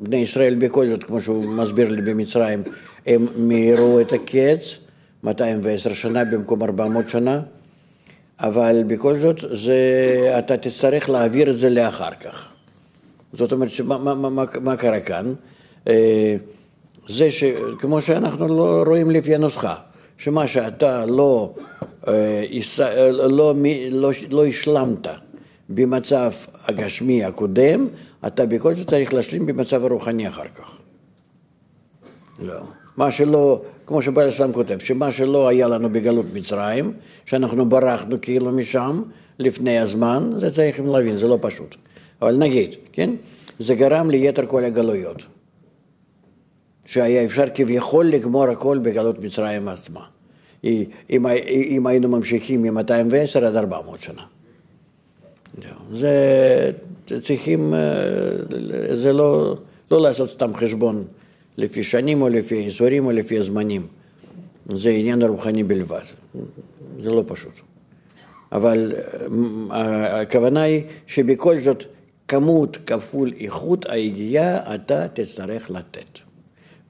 בני ישראל בכל זאת, כמו שהוא מסביר לי במצרים, הם מיהרו את הקץ, 210 שנה במקום 400 שנה, אבל בכל זאת זה, אתה תצטרך להעביר את זה לאחר כך. זאת אומרת, שמה, מה, מה, מה קרה כאן? אה, זה שכמו שאנחנו לא רואים לפי הנוסחה, שמה שאתה לא, אה, לא, לא, לא השלמת במצב הגשמי הקודם, אתה בכל זאת צריך להשלים במצב הרוחני אחר כך. לא. מה שלא, כמו שבעל הסלאם כותב, שמה שלא היה לנו בגלות מצרים, שאנחנו ברחנו כאילו משם לפני הזמן, זה צריכים להבין, זה לא פשוט. אבל נגיד, כן? זה גרם ליתר כל הגלויות. שהיה אפשר כביכול לגמור הכל בגלות מצרים עצמה. אם, אם היינו ממשיכים מ-210 עד 400 שנה. זה צריכים, אה, זה לא, לא לעשות סתם חשבון לפי שנים או לפי אזורים או לפי הזמנים. זה עניין רוחני בלבד, זה לא פשוט. אבל אה, הכוונה היא שבכל זאת כמות כפול איכות היגיעה אתה תצטרך לתת.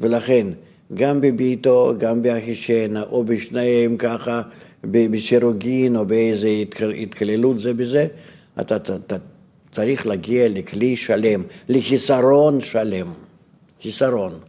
ולכן גם בביתו, גם באחישנה, או בשניהם ככה, בסירוגין או באיזה התקללות זה בזה, אתה, אתה, אתה צריך להגיע לכלי שלם, לחיסרון שלם. חיסרון.